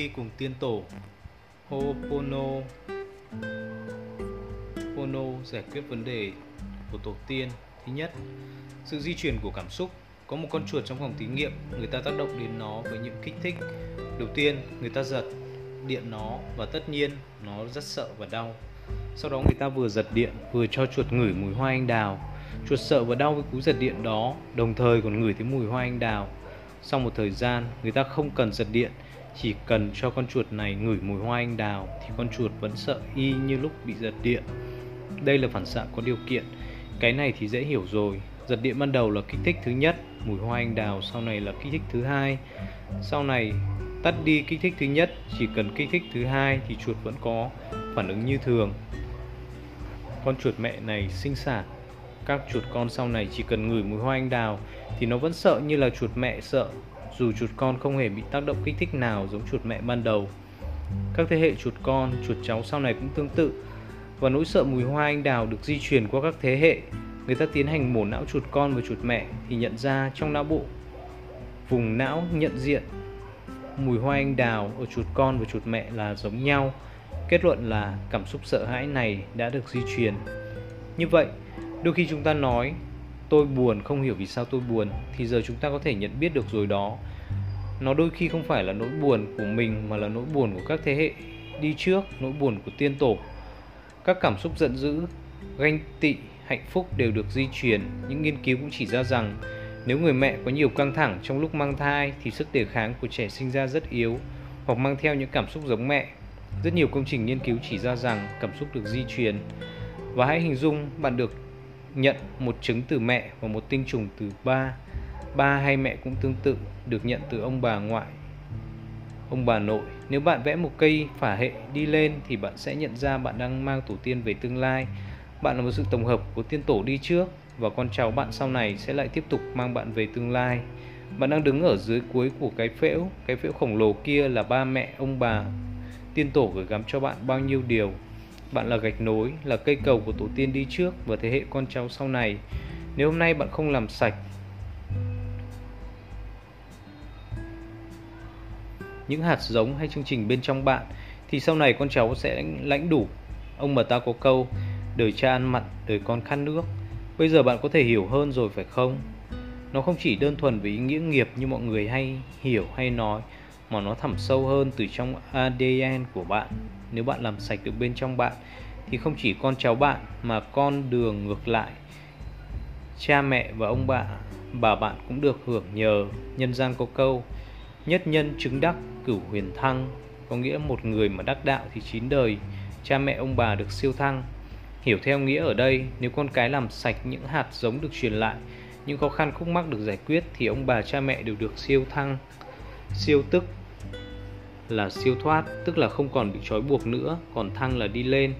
đi cùng tiên tổ Ho'opono. Hono giải quyết vấn đề của tổ tiên. Thứ nhất, sự di chuyển của cảm xúc. Có một con chuột trong phòng thí nghiệm Người ta tác động đến nó với những kích thích. Đầu tiên, người ta giật điện nó Và tất nhiên, nó rất sợ và đau. Sau đó người ta vừa giật điện Vừa cho chuột ngửi mùi hoa anh đào. Chuột sợ và đau với cú giật điện đó Đồng thời còn ngửi thấy mùi hoa anh đào. Sau một thời gian, người ta không cần giật điện chỉ cần cho con chuột này ngửi mùi hoa anh đào thì con chuột vẫn sợ y như lúc bị giật điện. Đây là phản xạ có điều kiện. Cái này thì dễ hiểu rồi. Giật điện ban đầu là kích thích thứ nhất, mùi hoa anh đào sau này là kích thích thứ hai. Sau này tắt đi kích thích thứ nhất, chỉ cần kích thích thứ hai thì chuột vẫn có phản ứng như thường. Con chuột mẹ này sinh sản. Các chuột con sau này chỉ cần ngửi mùi hoa anh đào thì nó vẫn sợ như là chuột mẹ sợ dù chuột con không hề bị tác động kích thích nào giống chuột mẹ ban đầu. Các thế hệ chuột con, chuột cháu sau này cũng tương tự và nỗi sợ mùi hoa anh đào được di truyền qua các thế hệ. Người ta tiến hành mổ não chuột con và chuột mẹ thì nhận ra trong não bộ vùng não nhận diện mùi hoa anh đào ở chuột con và chuột mẹ là giống nhau. Kết luận là cảm xúc sợ hãi này đã được di truyền. Như vậy, đôi khi chúng ta nói tôi buồn, không hiểu vì sao tôi buồn, thì giờ chúng ta có thể nhận biết được rồi đó. Nó đôi khi không phải là nỗi buồn của mình, mà là nỗi buồn của các thế hệ đi trước, nỗi buồn của tiên tổ. Các cảm xúc giận dữ, ganh tị, hạnh phúc đều được di truyền. Những nghiên cứu cũng chỉ ra rằng, nếu người mẹ có nhiều căng thẳng trong lúc mang thai, thì sức đề kháng của trẻ sinh ra rất yếu, hoặc mang theo những cảm xúc giống mẹ. Rất nhiều công trình nghiên cứu chỉ ra rằng cảm xúc được di truyền. Và hãy hình dung, bạn được nhận một trứng từ mẹ và một tinh trùng từ ba. Ba hay mẹ cũng tương tự, được nhận từ ông bà ngoại, ông bà nội. Nếu bạn vẽ một cây phả hệ đi lên thì bạn sẽ nhận ra bạn đang mang tổ tiên về tương lai. Bạn là một sự tổng hợp của tiên tổ đi trước và con cháu bạn sau này sẽ lại tiếp tục mang bạn về tương lai. Bạn đang đứng ở dưới cuối của cái phễu. Cái phễu khổng lồ kia là ba mẹ, ông bà. Tiên tổ gửi gắm cho bạn bao nhiêu điều bạn là gạch nối, là cây cầu của tổ tiên đi trước và thế hệ con cháu sau này. Nếu hôm nay bạn không làm sạch những hạt giống hay chương trình bên trong bạn thì sau này con cháu sẽ lãnh đủ. Ông bà ta có câu đời cha ăn mặn, đời con khát nước. Bây giờ bạn có thể hiểu hơn rồi phải không? Nó không chỉ đơn thuần về ý nghĩa nghiệp như mọi người hay hiểu hay nói mà nó thẳm sâu hơn từ trong ADN của bạn nếu bạn làm sạch được bên trong bạn, thì không chỉ con cháu bạn mà con đường ngược lại. Cha mẹ và ông bà bà bạn cũng được hưởng nhờ nhân gian có câu, nhất nhân chứng đắc cửu huyền thăng. Có nghĩa một người mà đắc đạo thì chín đời, cha mẹ ông bà được siêu thăng. Hiểu theo nghĩa ở đây, nếu con cái làm sạch những hạt giống được truyền lại, những khó khăn khúc mắc được giải quyết thì ông bà, cha mẹ đều được siêu thăng, siêu tức là siêu thoát, tức là không còn bị trói buộc nữa, còn thăng là đi lên.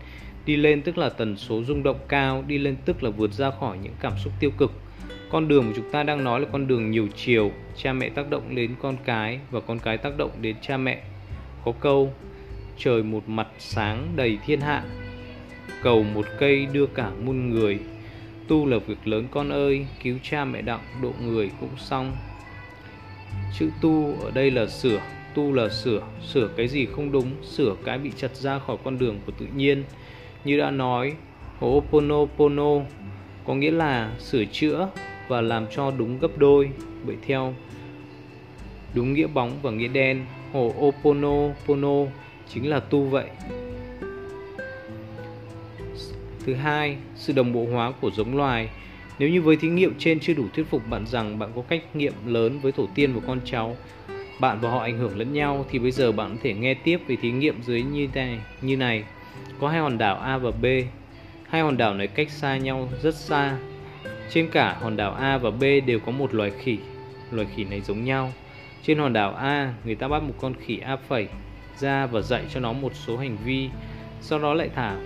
Đi lên tức là tần số rung động cao, đi lên tức là vượt ra khỏi những cảm xúc tiêu cực. Con đường mà chúng ta đang nói là con đường nhiều chiều, cha mẹ tác động đến con cái và con cái tác động đến cha mẹ. Có câu, trời một mặt sáng đầy thiên hạ, cầu một cây đưa cả muôn người. Tu là việc lớn con ơi, cứu cha mẹ đặng độ người cũng xong. Chữ tu ở đây là sửa tu là sửa sửa cái gì không đúng, sửa cái bị chặt ra khỏi con đường của tự nhiên. Như đã nói Ho'oponopono có nghĩa là sửa chữa và làm cho đúng gấp đôi. Bởi theo đúng nghĩa bóng và nghĩa đen Ho'oponopono chính là tu vậy. Thứ hai, sự đồng bộ hóa của giống loài. Nếu như với thí nghiệm trên chưa đủ thuyết phục bạn rằng bạn có cách nghiệm lớn với tổ tiên và con cháu bạn và họ ảnh hưởng lẫn nhau thì bây giờ bạn có thể nghe tiếp về thí nghiệm dưới như này như này. Có hai hòn đảo A và B. Hai hòn đảo này cách xa nhau rất xa. Trên cả hòn đảo A và B đều có một loài khỉ. Loài khỉ này giống nhau. Trên hòn đảo A, người ta bắt một con khỉ A phẩy ra và dạy cho nó một số hành vi, sau đó lại thả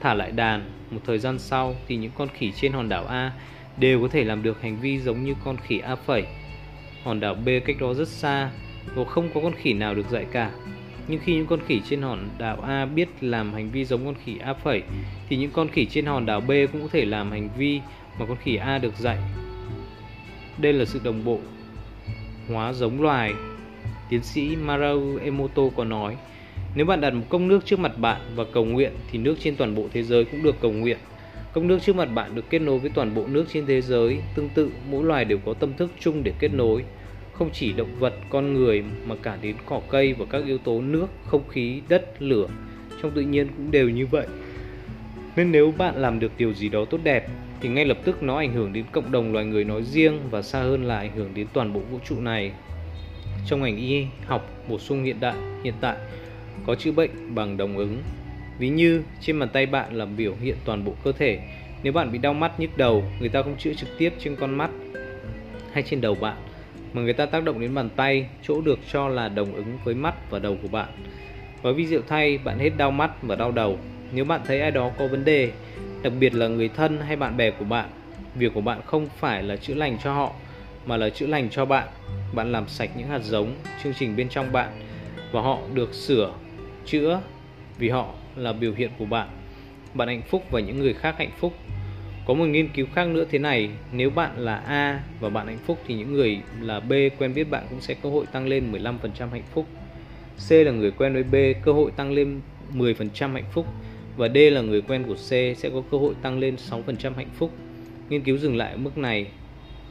thả lại đàn. Một thời gian sau thì những con khỉ trên hòn đảo A đều có thể làm được hành vi giống như con khỉ A phẩy. Hòn đảo B cách đó rất xa và không có con khỉ nào được dạy cả. Nhưng khi những con khỉ trên hòn đảo A biết làm hành vi giống con khỉ A phẩy thì những con khỉ trên hòn đảo B cũng có thể làm hành vi mà con khỉ A được dạy. Đây là sự đồng bộ hóa giống loài Tiến sĩ Maru Emoto có nói, nếu bạn đặt một cốc nước trước mặt bạn và cầu nguyện thì nước trên toàn bộ thế giới cũng được cầu nguyện. Cốc nước trước mặt bạn được kết nối với toàn bộ nước trên thế giới. Tương tự, mỗi loài đều có tâm thức chung để kết nối. Không chỉ động vật, con người mà cả đến cỏ cây và các yếu tố nước, không khí, đất, lửa trong tự nhiên cũng đều như vậy. Nên nếu bạn làm được điều gì đó tốt đẹp thì ngay lập tức nó ảnh hưởng đến cộng đồng loài người nói riêng và xa hơn là ảnh hưởng đến toàn bộ vũ trụ này. Trong ngành y học bổ sung hiện đại hiện tại có chữa bệnh bằng đồng ứng. Ví như trên bàn tay bạn là biểu hiện toàn bộ cơ thể. Nếu bạn bị đau mắt nhức đầu, người ta không chữa trực tiếp trên con mắt hay trên đầu bạn, mà người ta tác động đến bàn tay, chỗ được cho là đồng ứng với mắt và đầu của bạn. Với ví dụ thay, bạn hết đau mắt và đau đầu. Nếu bạn thấy ai đó có vấn đề, đặc biệt là người thân hay bạn bè của bạn, việc của bạn không phải là chữa lành cho họ, mà là chữa lành cho bạn. Bạn làm sạch những hạt giống, chương trình bên trong bạn và họ được sửa chữa vì họ là biểu hiện của bạn bạn hạnh phúc và những người khác hạnh phúc có một nghiên cứu khác nữa thế này nếu bạn là A và bạn hạnh phúc thì những người là B quen biết bạn cũng sẽ cơ hội tăng lên 15% hạnh phúc. C là người quen với B cơ hội tăng lên 10% hạnh phúc. Và D là người quen của C sẽ có cơ hội tăng lên 6% hạnh phúc. Nghiên cứu dừng lại ở mức này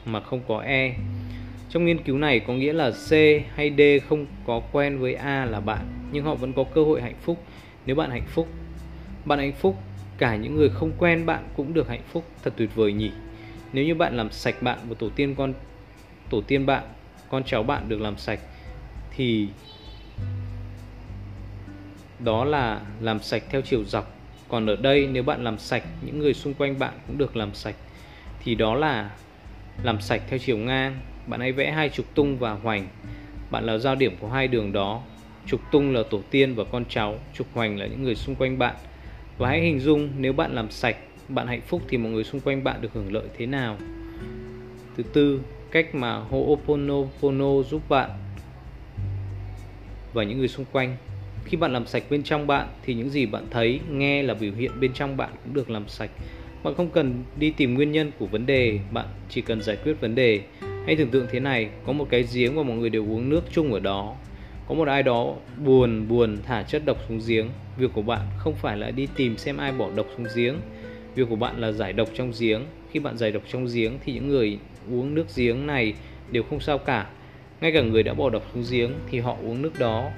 mà không có E. Trong nghiên cứu này có nghĩa là C hay D không có quen với A là bạn nhưng họ vẫn có cơ hội hạnh phúc nếu bạn hạnh phúc. Bạn hạnh phúc, cả những người không quen bạn cũng được hạnh phúc, thật tuyệt vời nhỉ. Nếu như bạn làm sạch bạn và tổ tiên con tổ tiên bạn, con cháu bạn được làm sạch thì đó là làm sạch theo chiều dọc. Còn ở đây nếu bạn làm sạch những người xung quanh bạn cũng được làm sạch thì đó là làm sạch theo chiều ngang. Bạn hãy vẽ hai trục tung và hoành. Bạn là giao điểm của hai đường đó trục tung là tổ tiên và con cháu trục hoành là những người xung quanh bạn và hãy hình dung nếu bạn làm sạch, bạn hạnh phúc thì mọi người xung quanh bạn được hưởng lợi thế nào. Thứ tư, cách mà Ho'oponopono giúp bạn và những người xung quanh. Khi bạn làm sạch bên trong bạn thì những gì bạn thấy, nghe là biểu hiện bên trong bạn cũng được làm sạch. Bạn không cần đi tìm nguyên nhân của vấn đề, bạn chỉ cần giải quyết vấn đề. Hãy tưởng tượng thế này, có một cái giếng và mọi người đều uống nước chung ở đó có một ai đó buồn buồn thả chất độc xuống giếng. Việc của bạn không phải là đi tìm xem ai bỏ độc xuống giếng. Việc của bạn là giải độc trong giếng. Khi bạn giải độc trong giếng thì những người uống nước giếng này đều không sao cả. Ngay cả người đã bỏ độc xuống giếng thì họ uống nước đó.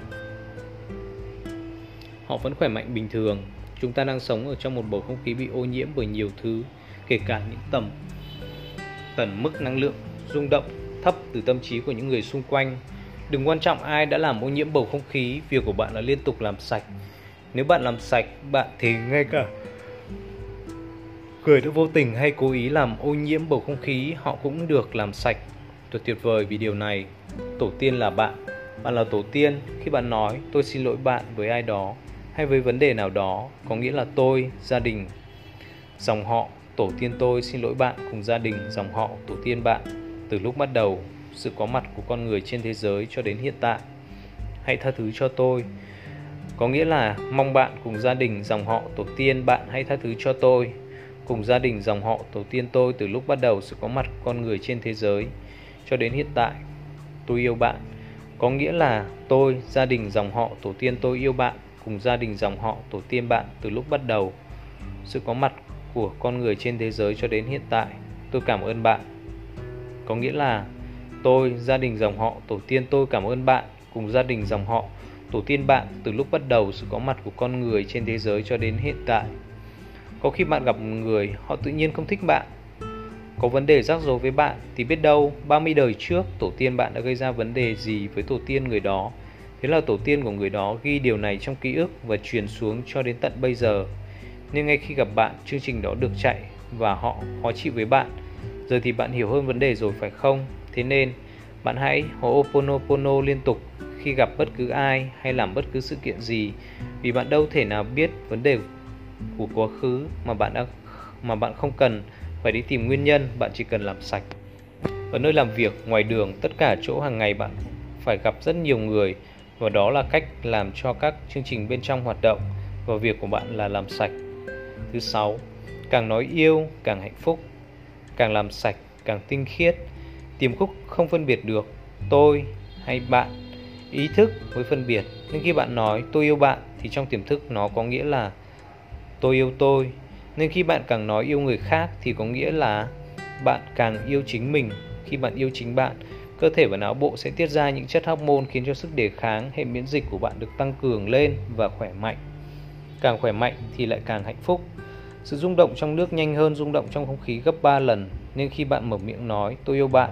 Họ vẫn khỏe mạnh bình thường. Chúng ta đang sống ở trong một bầu không khí bị ô nhiễm bởi nhiều thứ, kể cả những tầm, tần mức năng lượng rung động thấp từ tâm trí của những người xung quanh. Đừng quan trọng ai đã làm ô nhiễm bầu không khí, việc của bạn là liên tục làm sạch. Nếu bạn làm sạch, bạn thì ngay cả người đã vô tình hay cố ý làm ô nhiễm bầu không khí, họ cũng được làm sạch. Thật tuyệt vời vì điều này. Tổ tiên là bạn. Bạn là tổ tiên khi bạn nói tôi xin lỗi bạn với ai đó hay với vấn đề nào đó, có nghĩa là tôi, gia đình, dòng họ, tổ tiên tôi xin lỗi bạn cùng gia đình, dòng họ, tổ tiên bạn từ lúc bắt đầu sự có mặt của con người trên thế giới cho đến hiện tại. Hãy tha thứ cho tôi. Có nghĩa là mong bạn cùng gia đình dòng họ tổ tiên bạn hãy tha thứ cho tôi. Cùng gia đình dòng họ tổ tiên tôi từ lúc bắt đầu sự có mặt của con người trên thế giới cho đến hiện tại. Tôi yêu bạn. Có nghĩa là tôi, gia đình dòng họ tổ tiên tôi yêu bạn cùng gia đình dòng họ tổ tiên bạn từ lúc bắt đầu sự có mặt của con người trên thế giới cho đến hiện tại. Tôi cảm ơn bạn. Có nghĩa là Tôi, gia đình dòng họ, tổ tiên tôi cảm ơn bạn cùng gia đình dòng họ, tổ tiên bạn từ lúc bắt đầu sự có mặt của con người trên thế giới cho đến hiện tại. Có khi bạn gặp một người, họ tự nhiên không thích bạn. Có vấn đề rắc rối với bạn thì biết đâu 30 đời trước tổ tiên bạn đã gây ra vấn đề gì với tổ tiên người đó. Thế là tổ tiên của người đó ghi điều này trong ký ức và truyền xuống cho đến tận bây giờ. Nên ngay khi gặp bạn, chương trình đó được chạy và họ khó chịu với bạn. Giờ thì bạn hiểu hơn vấn đề rồi phải không? Thế nên, bạn hãy Ho'oponopono liên tục khi gặp bất cứ ai hay làm bất cứ sự kiện gì vì bạn đâu thể nào biết vấn đề của quá khứ mà bạn đã mà bạn không cần phải đi tìm nguyên nhân, bạn chỉ cần làm sạch. Ở nơi làm việc, ngoài đường, tất cả chỗ hàng ngày bạn phải gặp rất nhiều người và đó là cách làm cho các chương trình bên trong hoạt động và việc của bạn là làm sạch. Thứ sáu, càng nói yêu càng hạnh phúc, càng làm sạch càng tinh khiết Tiềm khúc không phân biệt được tôi hay bạn. ý thức với phân biệt. Nên khi bạn nói tôi yêu bạn thì trong tiềm thức nó có nghĩa là tôi yêu tôi. Nên khi bạn càng nói yêu người khác thì có nghĩa là bạn càng yêu chính mình. Khi bạn yêu chính bạn, cơ thể và não bộ sẽ tiết ra những chất hormone khiến cho sức đề kháng hệ miễn dịch của bạn được tăng cường lên và khỏe mạnh. Càng khỏe mạnh thì lại càng hạnh phúc sự rung động trong nước nhanh hơn rung động trong không khí gấp 3 lần nên khi bạn mở miệng nói tôi yêu bạn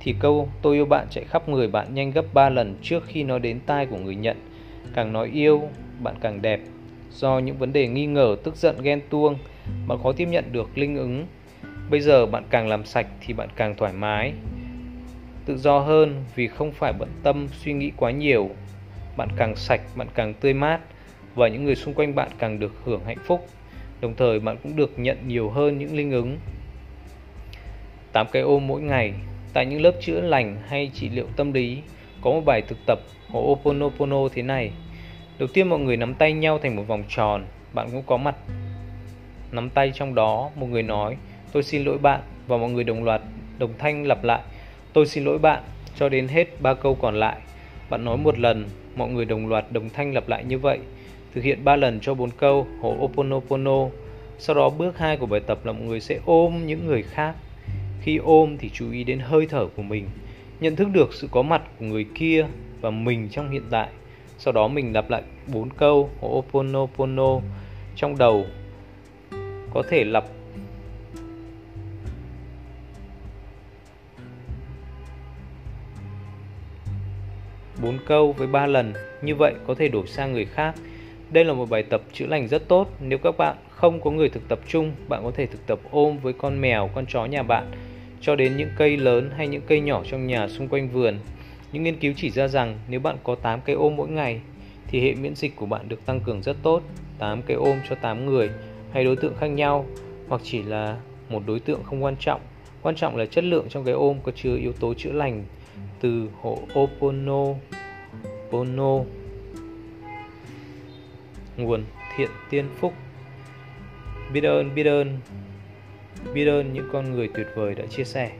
thì câu tôi yêu bạn chạy khắp người bạn nhanh gấp 3 lần trước khi nó đến tai của người nhận. Càng nói yêu, bạn càng đẹp. Do những vấn đề nghi ngờ, tức giận, ghen tuông, bạn khó tiếp nhận được linh ứng. Bây giờ bạn càng làm sạch thì bạn càng thoải mái, tự do hơn vì không phải bận tâm suy nghĩ quá nhiều. Bạn càng sạch, bạn càng tươi mát và những người xung quanh bạn càng được hưởng hạnh phúc. Đồng thời bạn cũng được nhận nhiều hơn những linh ứng. 8 cái ôm mỗi ngày Tại những lớp chữa lành hay trị liệu tâm lý, có một bài thực tập Ho'oponopono thế này. Đầu tiên mọi người nắm tay nhau thành một vòng tròn, bạn cũng có mặt nắm tay trong đó, một người nói tôi xin lỗi bạn và mọi người đồng loạt đồng thanh lặp lại tôi xin lỗi bạn cho đến hết ba câu còn lại. Bạn nói một lần, mọi người đồng loạt đồng thanh lặp lại như vậy. Thực hiện 3 lần cho 4 câu Ho'oponopono. Sau đó bước 2 của bài tập là mọi người sẽ ôm những người khác khi ôm thì chú ý đến hơi thở của mình, nhận thức được sự có mặt của người kia và mình trong hiện tại. Sau đó mình lặp lại bốn câu Ho'oponopono trong đầu. Có thể lặp bốn câu với ba lần như vậy có thể đổi sang người khác đây là một bài tập chữa lành rất tốt nếu các bạn không có người thực tập chung, bạn có thể thực tập ôm với con mèo, con chó nhà bạn, cho đến những cây lớn hay những cây nhỏ trong nhà xung quanh vườn. Những nghiên cứu chỉ ra rằng nếu bạn có 8 cây ôm mỗi ngày, thì hệ miễn dịch của bạn được tăng cường rất tốt. 8 cây ôm cho 8 người hay đối tượng khác nhau, hoặc chỉ là một đối tượng không quan trọng. Quan trọng là chất lượng trong cái ôm có chứa yếu tố chữa lành từ hộ Ho'opono Pono nguồn thiện tiên phúc. Biết ơn biết ơn biết ơn những con người tuyệt vời đã chia sẻ.